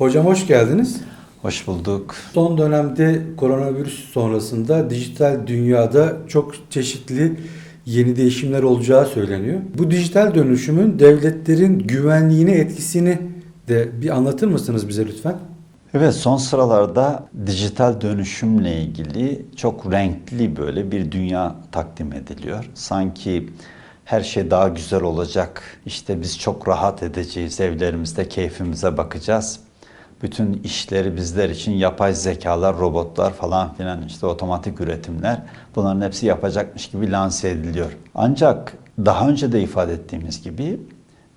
Hocam hoş geldiniz. Hoş bulduk. Son dönemde koronavirüs sonrasında dijital dünyada çok çeşitli yeni değişimler olacağı söyleniyor. Bu dijital dönüşümün devletlerin güvenliğine etkisini de bir anlatır mısınız bize lütfen? Evet son sıralarda dijital dönüşümle ilgili çok renkli böyle bir dünya takdim ediliyor. Sanki her şey daha güzel olacak. İşte biz çok rahat edeceğiz evlerimizde keyfimize bakacağız. Bütün işleri bizler için yapay zekalar, robotlar falan filan işte otomatik üretimler bunların hepsi yapacakmış gibi lanse ediliyor. Ancak daha önce de ifade ettiğimiz gibi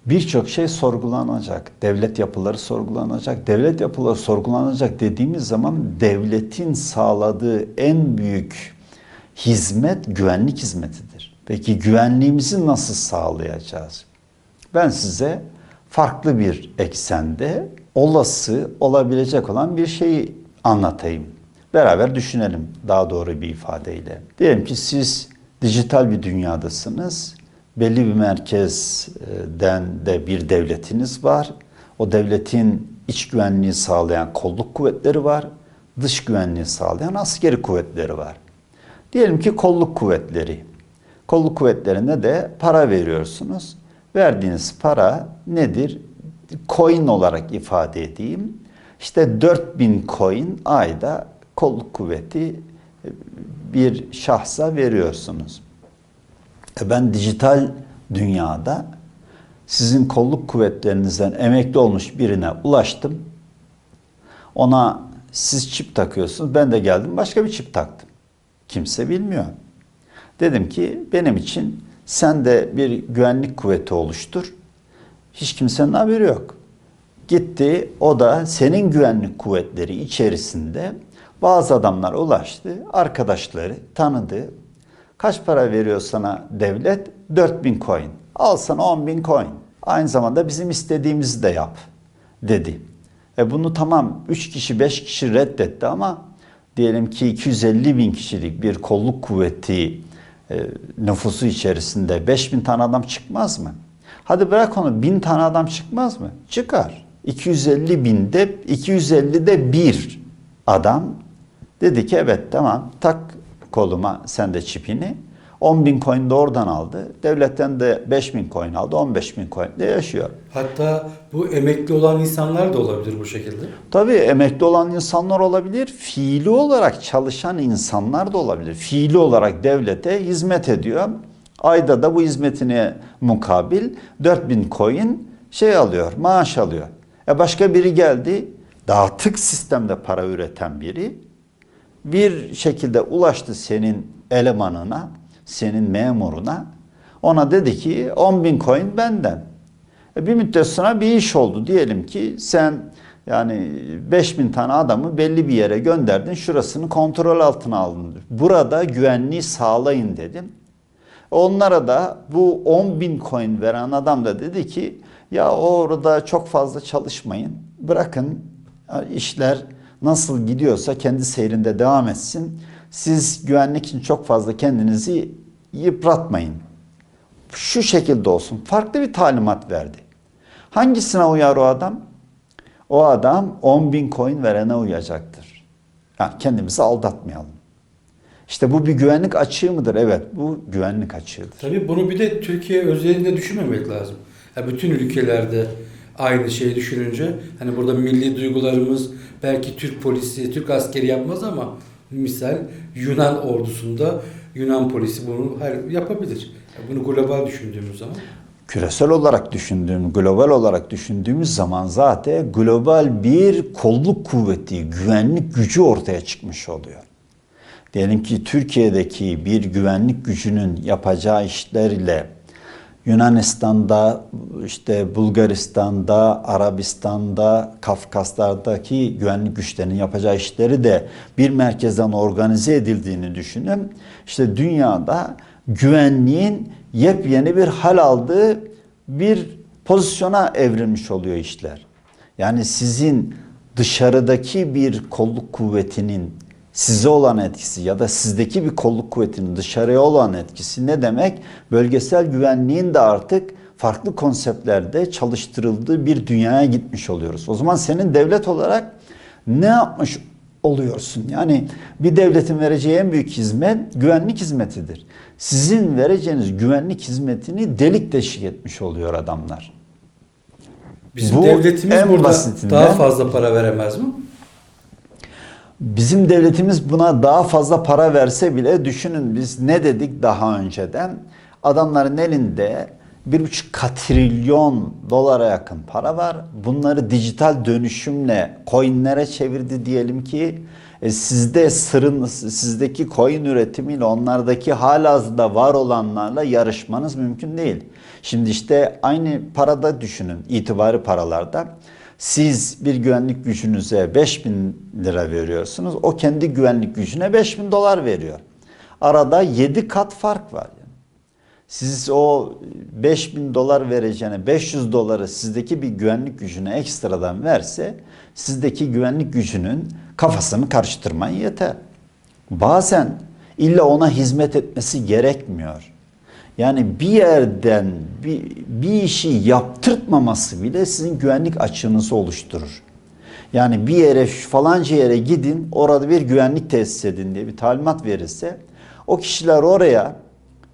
birçok şey sorgulanacak. Devlet yapıları sorgulanacak. Devlet yapıları sorgulanacak dediğimiz zaman devletin sağladığı en büyük hizmet güvenlik hizmetidir. Peki güvenliğimizi nasıl sağlayacağız? Ben size farklı bir eksende olası olabilecek olan bir şeyi anlatayım. Beraber düşünelim daha doğru bir ifadeyle. Diyelim ki siz dijital bir dünyadasınız. Belli bir merkezden de bir devletiniz var. O devletin iç güvenliği sağlayan kolluk kuvvetleri var. Dış güvenliği sağlayan askeri kuvvetleri var. Diyelim ki kolluk kuvvetleri. Kolluk kuvvetlerine de para veriyorsunuz. Verdiğiniz para nedir? Coin olarak ifade edeyim. İşte 4000 coin ayda kolluk kuvveti bir şahsa veriyorsunuz. E ben dijital dünyada sizin kolluk kuvvetlerinizden emekli olmuş birine ulaştım. Ona siz çip takıyorsunuz. Ben de geldim başka bir çip taktım. Kimse bilmiyor. Dedim ki benim için sen de bir güvenlik kuvveti oluştur. Hiç kimsenin haberi yok. Gitti o da senin güvenlik kuvvetleri içerisinde bazı adamlar ulaştı. Arkadaşları tanıdı. Kaç para veriyor sana devlet? 4000 coin. Al sana 10 bin coin. Aynı zamanda bizim istediğimizi de yap dedi. E bunu tamam 3 kişi 5 kişi reddetti ama diyelim ki 250 bin kişilik bir kolluk kuvveti e, nüfusu içerisinde 5000 tane adam çıkmaz mı? Hadi bırak onu 1000 tane adam çıkmaz mı? Çıkar. 250 binde 250'de bir adam dedi ki evet tamam tak koluma sen de çipini. 10 bin coin de oradan aldı. Devletten de 5 bin coin aldı. 15 bin coin de yaşıyor. Hatta bu emekli olan insanlar da olabilir bu şekilde. Tabii emekli olan insanlar olabilir. Fiili olarak çalışan insanlar da olabilir. Fiili olarak devlete hizmet ediyor. Ayda da bu hizmetine mukabil 4000 coin şey alıyor, maaş alıyor. E başka biri geldi, dağıtık sistemde para üreten biri bir şekilde ulaştı senin elemanına, senin memuruna. Ona dedi ki 10 bin coin benden. E bir müddet sonra bir iş oldu. Diyelim ki sen yani 5 bin tane adamı belli bir yere gönderdin. Şurasını kontrol altına aldın. Burada güvenliği sağlayın dedim. Onlara da bu 10 bin coin veren adam da dedi ki ya orada çok fazla çalışmayın. Bırakın işler nasıl gidiyorsa kendi seyrinde devam etsin. Siz güvenlik için çok fazla kendinizi yıpratmayın. Şu şekilde olsun. Farklı bir talimat verdi. Hangisine uyar o adam? O adam 10 bin coin verene uyacaktır. Yani kendimizi aldatmayalım. İşte bu bir güvenlik açığı mıdır? Evet bu güvenlik açığıdır. Tabii bunu bir de Türkiye özelinde düşünmemek lazım. Ya bütün ülkelerde aynı şeyi düşününce hani burada milli duygularımız belki Türk polisi, Türk askeri yapmaz ama misal Yunan ordusunda Yunan polisi bunu her yapabilir. Bunu global düşündüğümüz zaman. Küresel olarak düşündüğüm, global olarak düşündüğümüz zaman zaten global bir kolluk kuvveti, güvenlik gücü ortaya çıkmış oluyor. Diyelim ki Türkiye'deki bir güvenlik gücünün yapacağı işler ile Yunanistan'da, işte Bulgaristan'da, Arabistan'da, Kafkaslardaki güvenlik güçlerinin yapacağı işleri de bir merkezden organize edildiğini düşünün. İşte dünyada güvenliğin yepyeni bir hal aldığı bir pozisyona evrilmiş oluyor işler. Yani sizin dışarıdaki bir kolluk kuvvetinin size olan etkisi ya da sizdeki bir kolluk kuvvetinin dışarıya olan etkisi ne demek? Bölgesel güvenliğin de artık farklı konseptlerde çalıştırıldığı bir dünyaya gitmiş oluyoruz. O zaman senin devlet olarak ne yapmış oluyorsun? Yani bir devletin vereceği en büyük hizmet güvenlik hizmetidir. Sizin vereceğiniz güvenlik hizmetini delik deşik etmiş oluyor adamlar. Bizim Bu devletimiz burada basitinden- daha fazla para veremez mi? Bizim devletimiz buna daha fazla para verse bile düşünün biz ne dedik daha önceden? Adamların elinde bir buçuk katrilyon dolara yakın para var. Bunları dijital dönüşümle coinlere çevirdi diyelim ki e, sizde sırın sizdeki coin üretimiyle onlardaki halihazırda var olanlarla yarışmanız mümkün değil. Şimdi işte aynı parada düşünün itibari paralarda. Siz bir güvenlik gücünüze 5000 lira veriyorsunuz. O kendi güvenlik gücüne 5000 dolar veriyor. Arada 7 kat fark var. Yani. Siz o 5000 dolar vereceğine 500 doları sizdeki bir güvenlik gücüne ekstradan verse sizdeki güvenlik gücünün kafasını karıştırmayın yeter. Bazen illa ona hizmet etmesi gerekmiyor. Yani bir yerden bir, bir işi yaptırtmaması bile sizin güvenlik açığınızı oluşturur. Yani bir yere falanca yere gidin orada bir güvenlik tesis edin diye bir talimat verirse o kişiler oraya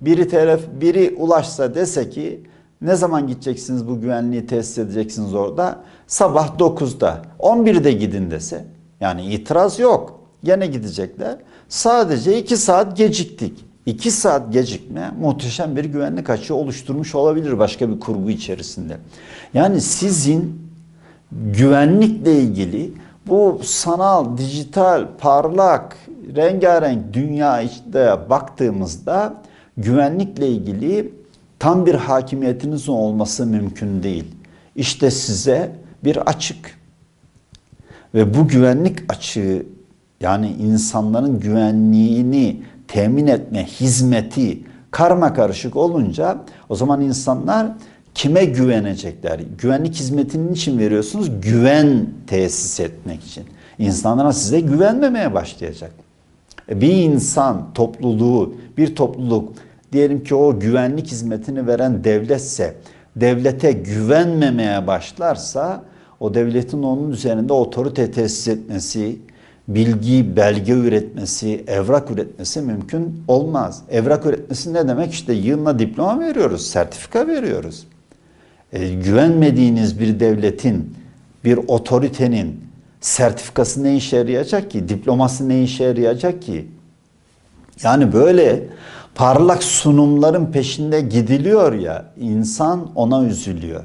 biri telef biri ulaşsa dese ki ne zaman gideceksiniz bu güvenliği tesis edeceksiniz orada? Sabah 9'da 11'de gidin dese yani itiraz yok. Gene gidecekler. Sadece 2 saat geciktik. 2 saat gecikme muhteşem bir güvenlik açığı oluşturmuş olabilir başka bir kurgu içerisinde. Yani sizin güvenlikle ilgili bu sanal, dijital, parlak, rengarenk dünya içinde baktığımızda güvenlikle ilgili tam bir hakimiyetinizin olması mümkün değil. İşte size bir açık. Ve bu güvenlik açığı yani insanların güvenliğini temin etme hizmeti karma karışık olunca o zaman insanlar kime güvenecekler? Güvenlik hizmetinin için veriyorsunuz? Güven tesis etmek için. İnsanlar size güvenmemeye başlayacak. E, Bir insan topluluğu, bir topluluk diyelim ki o güvenlik hizmetini veren devletse devlete güvenmemeye başlarsa o devletin onun üzerinde otorite tesis etmesi, bilgi, belge üretmesi, evrak üretmesi mümkün olmaz. Evrak üretmesi ne demek? İşte yılına diploma veriyoruz, sertifika veriyoruz. E, güvenmediğiniz bir devletin, bir otoritenin sertifikası ne işe yarayacak ki? Diploması ne işe yarayacak ki? Yani böyle parlak sunumların peşinde gidiliyor ya, insan ona üzülüyor.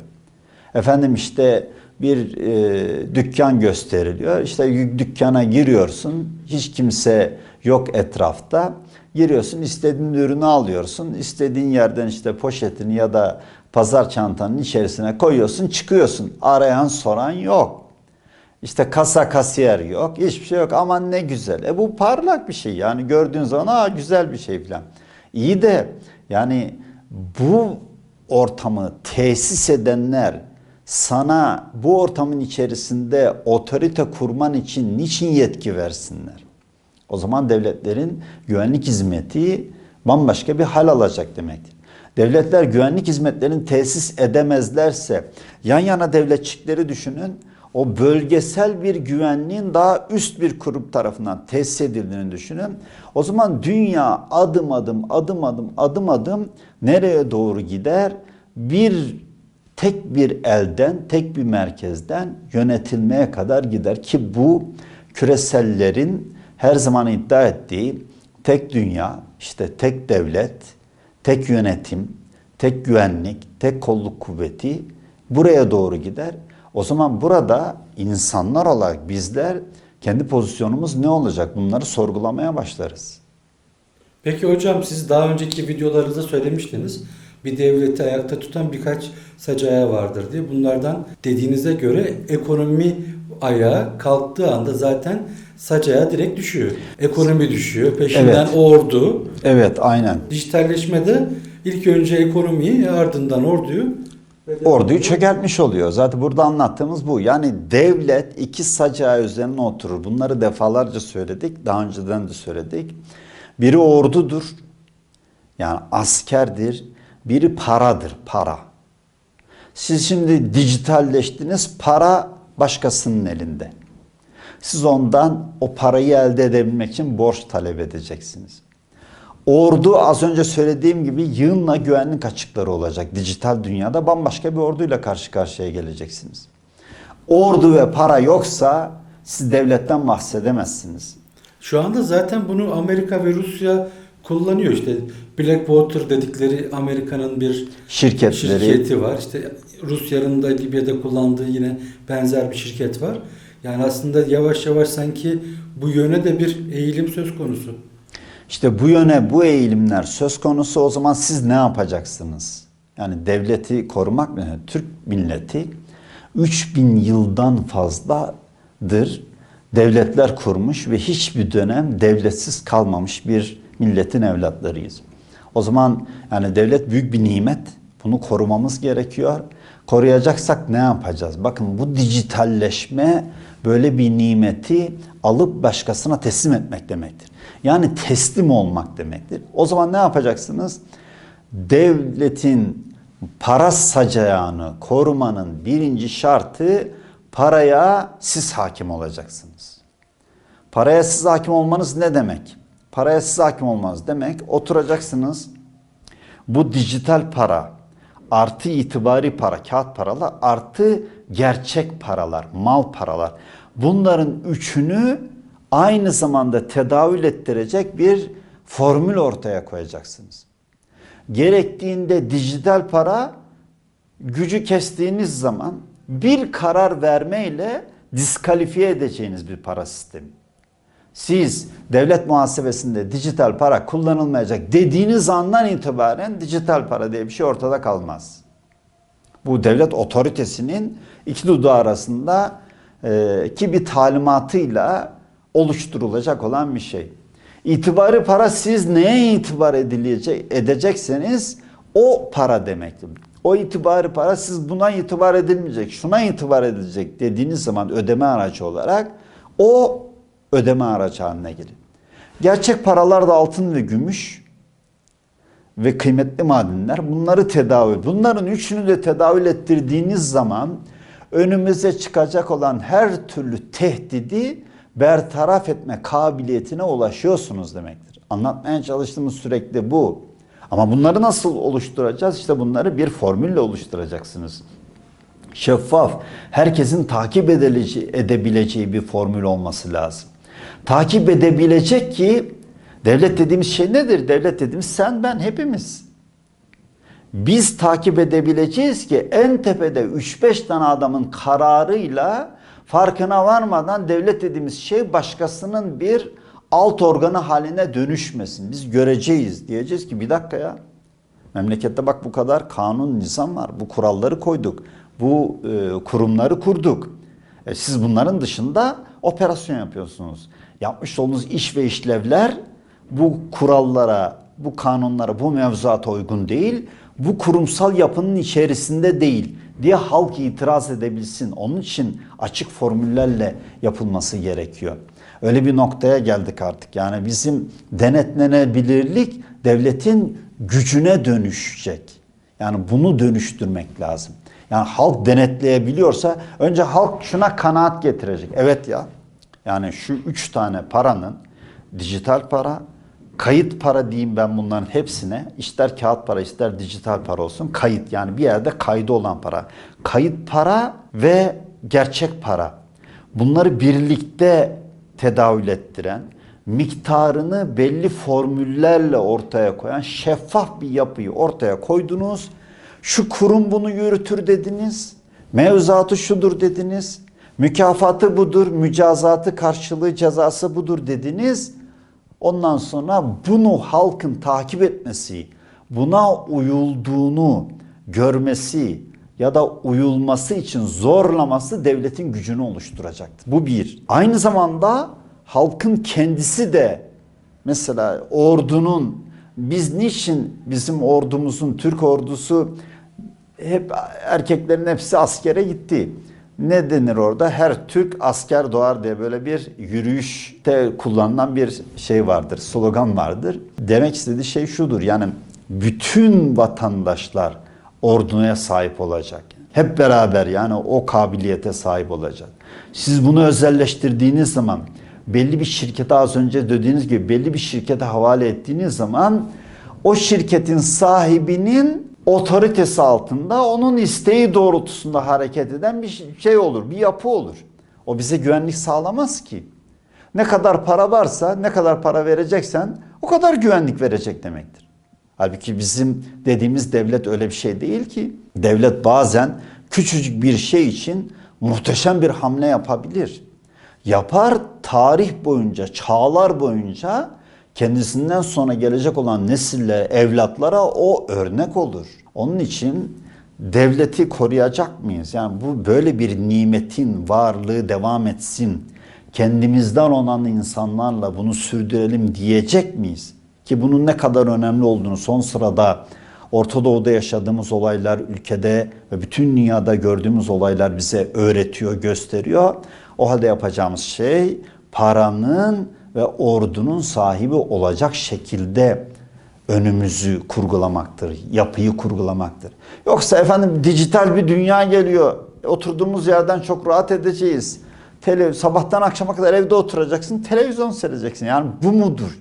Efendim işte bir e, dükkan gösteriliyor. İşte dükkana giriyorsun. Hiç kimse yok etrafta. Giriyorsun istediğin ürünü alıyorsun. İstediğin yerden işte poşetini ya da pazar çantanın içerisine koyuyorsun çıkıyorsun. Arayan soran yok. İşte kasa kasiyer yok. Hiçbir şey yok. Aman ne güzel. E bu parlak bir şey. Yani gördüğün zaman aa güzel bir şey falan. İyi de yani bu ortamı tesis edenler sana bu ortamın içerisinde otorite kurman için niçin yetki versinler? O zaman devletlerin güvenlik hizmeti bambaşka bir hal alacak demektir. Devletler güvenlik hizmetlerini tesis edemezlerse yan yana devletçikleri düşünün. O bölgesel bir güvenliğin daha üst bir kurup tarafından tesis edildiğini düşünün. O zaman dünya adım adım adım adım adım adım nereye doğru gider? Bir tek bir elden, tek bir merkezden yönetilmeye kadar gider ki bu küresellerin her zaman iddia ettiği tek dünya, işte tek devlet, tek yönetim, tek güvenlik, tek kolluk kuvveti buraya doğru gider. O zaman burada insanlar olarak bizler kendi pozisyonumuz ne olacak bunları sorgulamaya başlarız. Peki hocam siz daha önceki videolarınızda söylemiştiniz. Bir devleti ayakta tutan birkaç sac ayağı vardır diye. Bunlardan dediğinize göre ekonomi ayağı kalktığı anda zaten sac ayağı direkt düşüyor. Ekonomi düşüyor. Peşinden Evet. ordu. Evet aynen. Dijitalleşmede ilk önce ekonomiyi ardından orduyu Orduyu çökertmiş oluyor. Zaten burada anlattığımız bu. Yani devlet iki sacağı üzerine oturur. Bunları defalarca söyledik. Daha önceden de söyledik. Biri ordudur. Yani askerdir. Biri paradır. Para. Siz şimdi dijitalleştiniz, para başkasının elinde. Siz ondan o parayı elde edebilmek için borç talep edeceksiniz. Ordu az önce söylediğim gibi yığınla güvenlik açıkları olacak. Dijital dünyada bambaşka bir orduyla karşı karşıya geleceksiniz. Ordu ve para yoksa siz devletten bahsedemezsiniz. Şu anda zaten bunu Amerika ve Rusya kullanıyor işte Blackwater dedikleri Amerika'nın bir Şirketleri şirketi var. İşte Rusya'nın da Libya'da kullandığı yine benzer bir şirket var. Yani aslında yavaş yavaş sanki bu yöne de bir eğilim söz konusu. İşte bu yöne bu eğilimler söz konusu o zaman siz ne yapacaksınız? Yani devleti korumak ne? Türk milleti 3000 yıldan fazladır devletler kurmuş ve hiçbir dönem devletsiz kalmamış bir milletin evlatlarıyız. O zaman yani devlet büyük bir nimet. Bunu korumamız gerekiyor. Koruyacaksak ne yapacağız? Bakın bu dijitalleşme böyle bir nimeti alıp başkasına teslim etmek demektir. Yani teslim olmak demektir. O zaman ne yapacaksınız? Devletin para sacayağını korumanın birinci şartı paraya siz hakim olacaksınız. Paraya siz hakim olmanız ne demek? Paraya siz hakim olmanız demek oturacaksınız. Bu dijital para artı itibari para, kağıt paralar artı gerçek paralar, mal paralar. Bunların üçünü aynı zamanda tedavül ettirecek bir formül ortaya koyacaksınız. Gerektiğinde dijital para gücü kestiğiniz zaman bir karar vermeyle diskalifiye edeceğiniz bir para sistemi. Siz devlet muhasebesinde dijital para kullanılmayacak dediğiniz andan itibaren dijital para diye bir şey ortada kalmaz. Bu devlet otoritesinin iki dudağı arasında e, ki bir talimatıyla oluşturulacak olan bir şey. İtibari para siz neye itibar edilecek, edecekseniz o para demektir. O itibari para siz buna itibar edilmeyecek, şuna itibar edilecek dediğiniz zaman ödeme aracı olarak o ödeme aracı haline gelir. Gerçek paralar da altın ve gümüş ve kıymetli madenler bunları tedavül. Bunların üçünü de tedavül ettirdiğiniz zaman önümüze çıkacak olan her türlü tehdidi bertaraf etme kabiliyetine ulaşıyorsunuz demektir. Anlatmaya çalıştığımız sürekli bu. Ama bunları nasıl oluşturacağız? İşte bunları bir formülle oluşturacaksınız. Şeffaf, herkesin takip edebileceği bir formül olması lazım. Takip edebilecek ki devlet dediğimiz şey nedir? Devlet dediğimiz sen ben hepimiz. Biz takip edebileceğiz ki en tepede 3-5 tane adamın kararıyla farkına varmadan devlet dediğimiz şey başkasının bir alt organı haline dönüşmesin. Biz göreceğiz. Diyeceğiz ki bir dakika ya. Memlekette bak bu kadar kanun, nizam var. Bu kuralları koyduk. Bu e, kurumları kurduk. E, siz bunların dışında operasyon yapıyorsunuz. Yapmış olduğunuz iş ve işlevler bu kurallara, bu kanunlara, bu mevzuata uygun değil. Bu kurumsal yapının içerisinde değil diye halk itiraz edebilsin. Onun için açık formüllerle yapılması gerekiyor. Öyle bir noktaya geldik artık. Yani bizim denetlenebilirlik devletin gücüne dönüşecek. Yani bunu dönüştürmek lazım. Yani halk denetleyebiliyorsa önce halk şuna kanaat getirecek. Evet ya yani şu üç tane paranın dijital para, kayıt para diyeyim ben bunların hepsine. ister kağıt para ister dijital para olsun. Kayıt yani bir yerde kaydı olan para. Kayıt para ve gerçek para. Bunları birlikte tedavül ettiren, miktarını belli formüllerle ortaya koyan şeffaf bir yapıyı ortaya koydunuz. Şu kurum bunu yürütür dediniz. Mevzuatı şudur dediniz. Mükafatı budur, mücazatı karşılığı cezası budur dediniz. Ondan sonra bunu halkın takip etmesi, buna uyulduğunu görmesi ya da uyulması için zorlaması devletin gücünü oluşturacaktır. Bu bir. Aynı zamanda halkın kendisi de mesela ordunun biz niçin bizim ordumuzun Türk ordusu hep erkeklerin hepsi askere gitti. Ne denir orada? Her Türk asker doğar diye böyle bir yürüyüşte kullanılan bir şey vardır, slogan vardır. Demek istediği şey şudur. Yani bütün vatandaşlar orduya sahip olacak. Hep beraber yani o kabiliyete sahip olacağız. Siz bunu özelleştirdiğiniz zaman belli bir şirkete az önce dediğiniz gibi belli bir şirkete havale ettiğiniz zaman o şirketin sahibinin otoritesi altında onun isteği doğrultusunda hareket eden bir şey olur, bir yapı olur. O bize güvenlik sağlamaz ki. Ne kadar para varsa, ne kadar para vereceksen o kadar güvenlik verecek demektir. Halbuki bizim dediğimiz devlet öyle bir şey değil ki. Devlet bazen küçücük bir şey için muhteşem bir hamle yapabilir. Yapar tarih boyunca, çağlar boyunca kendisinden sonra gelecek olan nesille, evlatlara o örnek olur. Onun için devleti koruyacak mıyız? Yani bu böyle bir nimetin varlığı devam etsin. Kendimizden olan insanlarla bunu sürdürelim diyecek miyiz? Ki bunun ne kadar önemli olduğunu son sırada Orta Doğu'da yaşadığımız olaylar, ülkede ve bütün dünyada gördüğümüz olaylar bize öğretiyor, gösteriyor. O halde yapacağımız şey paranın ve ordunun sahibi olacak şekilde önümüzü kurgulamaktır, yapıyı kurgulamaktır. Yoksa efendim dijital bir dünya geliyor. Oturduğumuz yerden çok rahat edeceğiz. Tele, sabahtan akşama kadar evde oturacaksın, televizyon seyredeceksin. Yani bu mudur?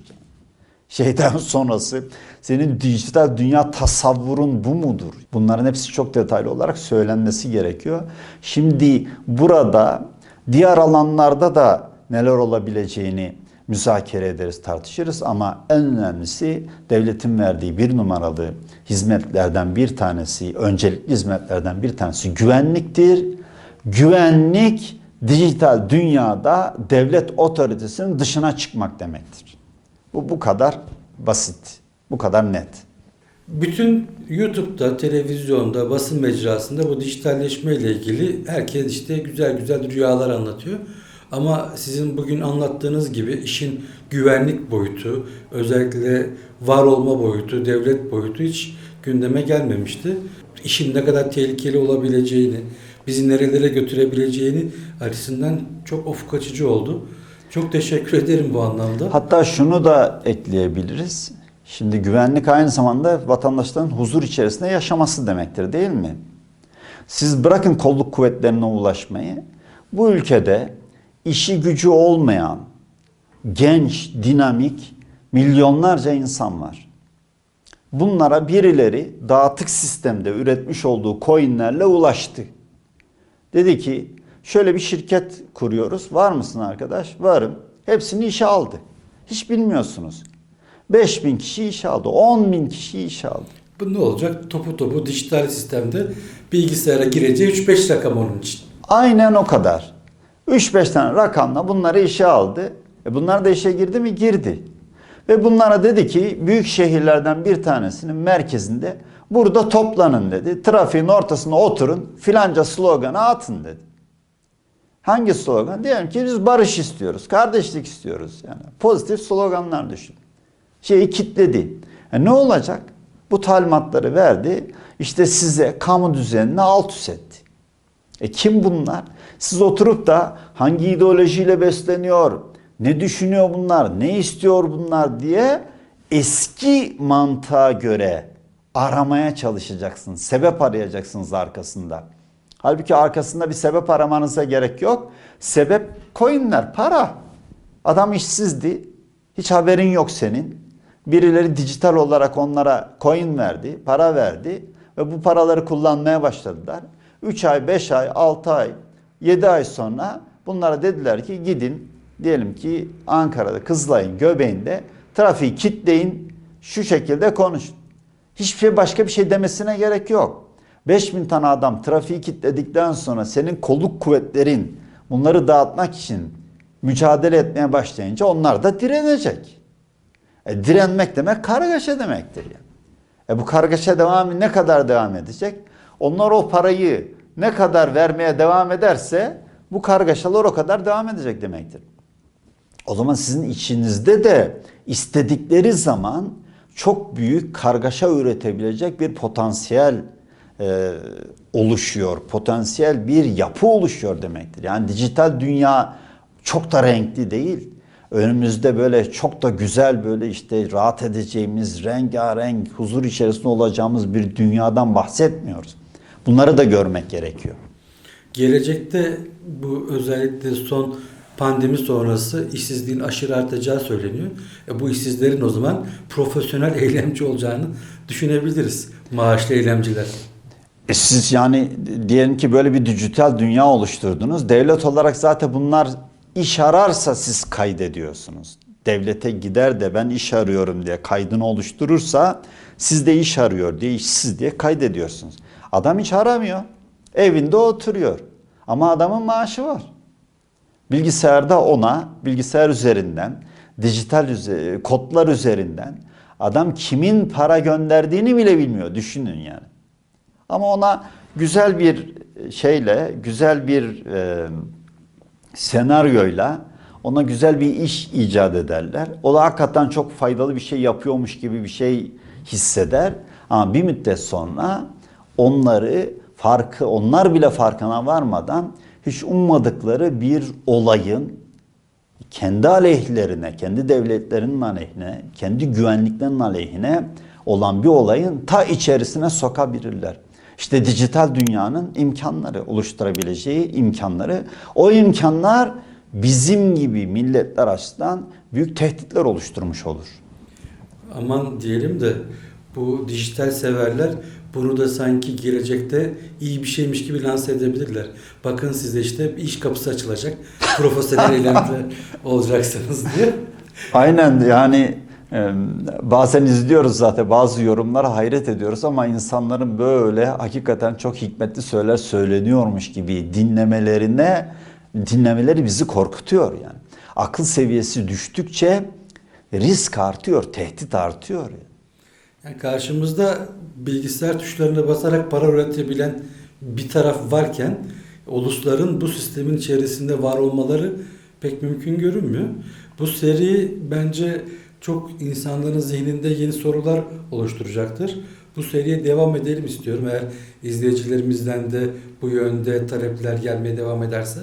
Şeyden sonrası senin dijital dünya tasavvurun bu mudur? Bunların hepsi çok detaylı olarak söylenmesi gerekiyor. Şimdi burada diğer alanlarda da neler olabileceğini müzakere ederiz, tartışırız ama en önemlisi devletin verdiği bir numaralı hizmetlerden bir tanesi, öncelikli hizmetlerden bir tanesi güvenliktir. Güvenlik dijital dünyada devlet otoritesinin dışına çıkmak demektir. Bu bu kadar basit, bu kadar net. Bütün YouTube'da, televizyonda, basın mecrasında bu dijitalleşme ile ilgili herkes işte güzel güzel rüyalar anlatıyor. Ama sizin bugün anlattığınız gibi işin güvenlik boyutu, özellikle var olma boyutu, devlet boyutu hiç gündeme gelmemişti. İşin ne kadar tehlikeli olabileceğini, bizi nerelere götürebileceğini açısından çok ufuk açıcı oldu. Çok teşekkür ederim bu anlamda. Hatta şunu da ekleyebiliriz. Şimdi güvenlik aynı zamanda vatandaşların huzur içerisinde yaşaması demektir değil mi? Siz bırakın kolluk kuvvetlerine ulaşmayı. Bu ülkede işi gücü olmayan, genç, dinamik milyonlarca insan var. Bunlara birileri dağıtık sistemde üretmiş olduğu coinlerle ulaştı. Dedi ki şöyle bir şirket kuruyoruz. Var mısın arkadaş? Varım. Hepsini işe aldı. Hiç bilmiyorsunuz. 5 bin kişi işe aldı. 10 bin kişi işe aldı. Bu ne olacak? Topu topu dijital sistemde bilgisayara gireceği 3-5 rakam onun için. Aynen o kadar. 3-5 tane rakamla bunları işe aldı. E bunlar da işe girdi mi? Girdi. Ve bunlara dedi ki büyük şehirlerden bir tanesinin merkezinde burada toplanın dedi. Trafiğin ortasına oturun filanca sloganı atın dedi. Hangi slogan? Diyelim ki biz barış istiyoruz, kardeşlik istiyoruz. Yani pozitif sloganlar düşün. Şeyi kitledi. E ne olacak? Bu talimatları verdi. İşte size kamu düzenini alt üst etti. E kim bunlar? Siz oturup da hangi ideolojiyle besleniyor, ne düşünüyor bunlar, ne istiyor bunlar diye eski mantığa göre aramaya çalışacaksınız. Sebep arayacaksınız arkasında. Halbuki arkasında bir sebep aramanıza gerek yok. Sebep coinler, para. Adam işsizdi. Hiç haberin yok senin. Birileri dijital olarak onlara coin verdi, para verdi ve bu paraları kullanmaya başladılar. 3 ay, 5 ay, 6 ay, 7 ay sonra bunlara dediler ki gidin diyelim ki Ankara'da Kızılay'ın göbeğinde trafiği kitleyin şu şekilde konuşun. Hiçbir şey başka bir şey demesine gerek yok. 5000 tane adam trafiği kilitledikten sonra senin kolluk kuvvetlerin bunları dağıtmak için mücadele etmeye başlayınca onlar da direnecek. E, direnmek demek kargaşa demektir yani. E, bu kargaşa devamı ne kadar devam edecek? Onlar o parayı ne kadar vermeye devam ederse bu kargaşalar o kadar devam edecek demektir. O zaman sizin içinizde de istedikleri zaman çok büyük kargaşa üretebilecek bir potansiyel e, oluşuyor. Potansiyel bir yapı oluşuyor demektir. Yani dijital dünya çok da renkli değil. Önümüzde böyle çok da güzel böyle işte rahat edeceğimiz rengarenk huzur içerisinde olacağımız bir dünyadan bahsetmiyoruz. Bunları da görmek gerekiyor. Gelecekte bu özellikle son pandemi sonrası işsizliğin aşırı artacağı söyleniyor. E bu işsizlerin o zaman profesyonel eylemci olacağını düşünebiliriz. Maaşlı eylemciler. E siz yani diyelim ki böyle bir dijital dünya oluşturdunuz. Devlet olarak zaten bunlar iş ararsa siz kaydediyorsunuz. Devlete gider de ben iş arıyorum diye kaydını oluşturursa siz de iş arıyor diye işsiz diye kaydediyorsunuz. Adam hiç aramıyor. Evinde oturuyor. Ama adamın maaşı var. Bilgisayarda ona bilgisayar üzerinden, dijital kodlar üzerinden adam kimin para gönderdiğini bile bilmiyor. Düşünün yani. Ama ona güzel bir şeyle, güzel bir e, senaryoyla ona güzel bir iş icat ederler. O da hakikaten çok faydalı bir şey yapıyormuş gibi bir şey hisseder. Ama bir müddet sonra onları farkı, onlar bile farkına varmadan hiç ummadıkları bir olayın kendi aleyhlerine, kendi devletlerinin aleyhine, kendi güvenliklerinin aleyhine olan bir olayın ta içerisine sokabilirler. İşte dijital dünyanın imkanları, oluşturabileceği imkanları. O imkanlar bizim gibi milletler açısından büyük tehditler oluşturmuş olur. Aman diyelim de bu dijital severler bunu da sanki gelecekte iyi bir şeymiş gibi lanse edebilirler. Bakın size işte iş kapısı açılacak. Profesyonel eylemciler olacaksınız diye. Aynen yani e, bazen izliyoruz zaten bazı yorumlara hayret ediyoruz ama insanların böyle hakikaten çok hikmetli söyler söyleniyormuş gibi dinlemelerine dinlemeleri bizi korkutuyor yani. Akıl seviyesi düştükçe risk artıyor, tehdit artıyor. Yani karşımızda bilgisayar tuşlarına basarak para üretebilen bir taraf varken ulusların bu sistemin içerisinde var olmaları pek mümkün görünmüyor. Bu seri bence çok insanların zihninde yeni sorular oluşturacaktır. Bu seriye devam edelim istiyorum. Eğer izleyicilerimizden de bu yönde talepler gelmeye devam ederse.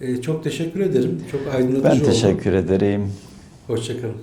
Ee, çok teşekkür ederim. Çok aydınlatıcı Ben oldu. teşekkür ederim. Hoşçakalın.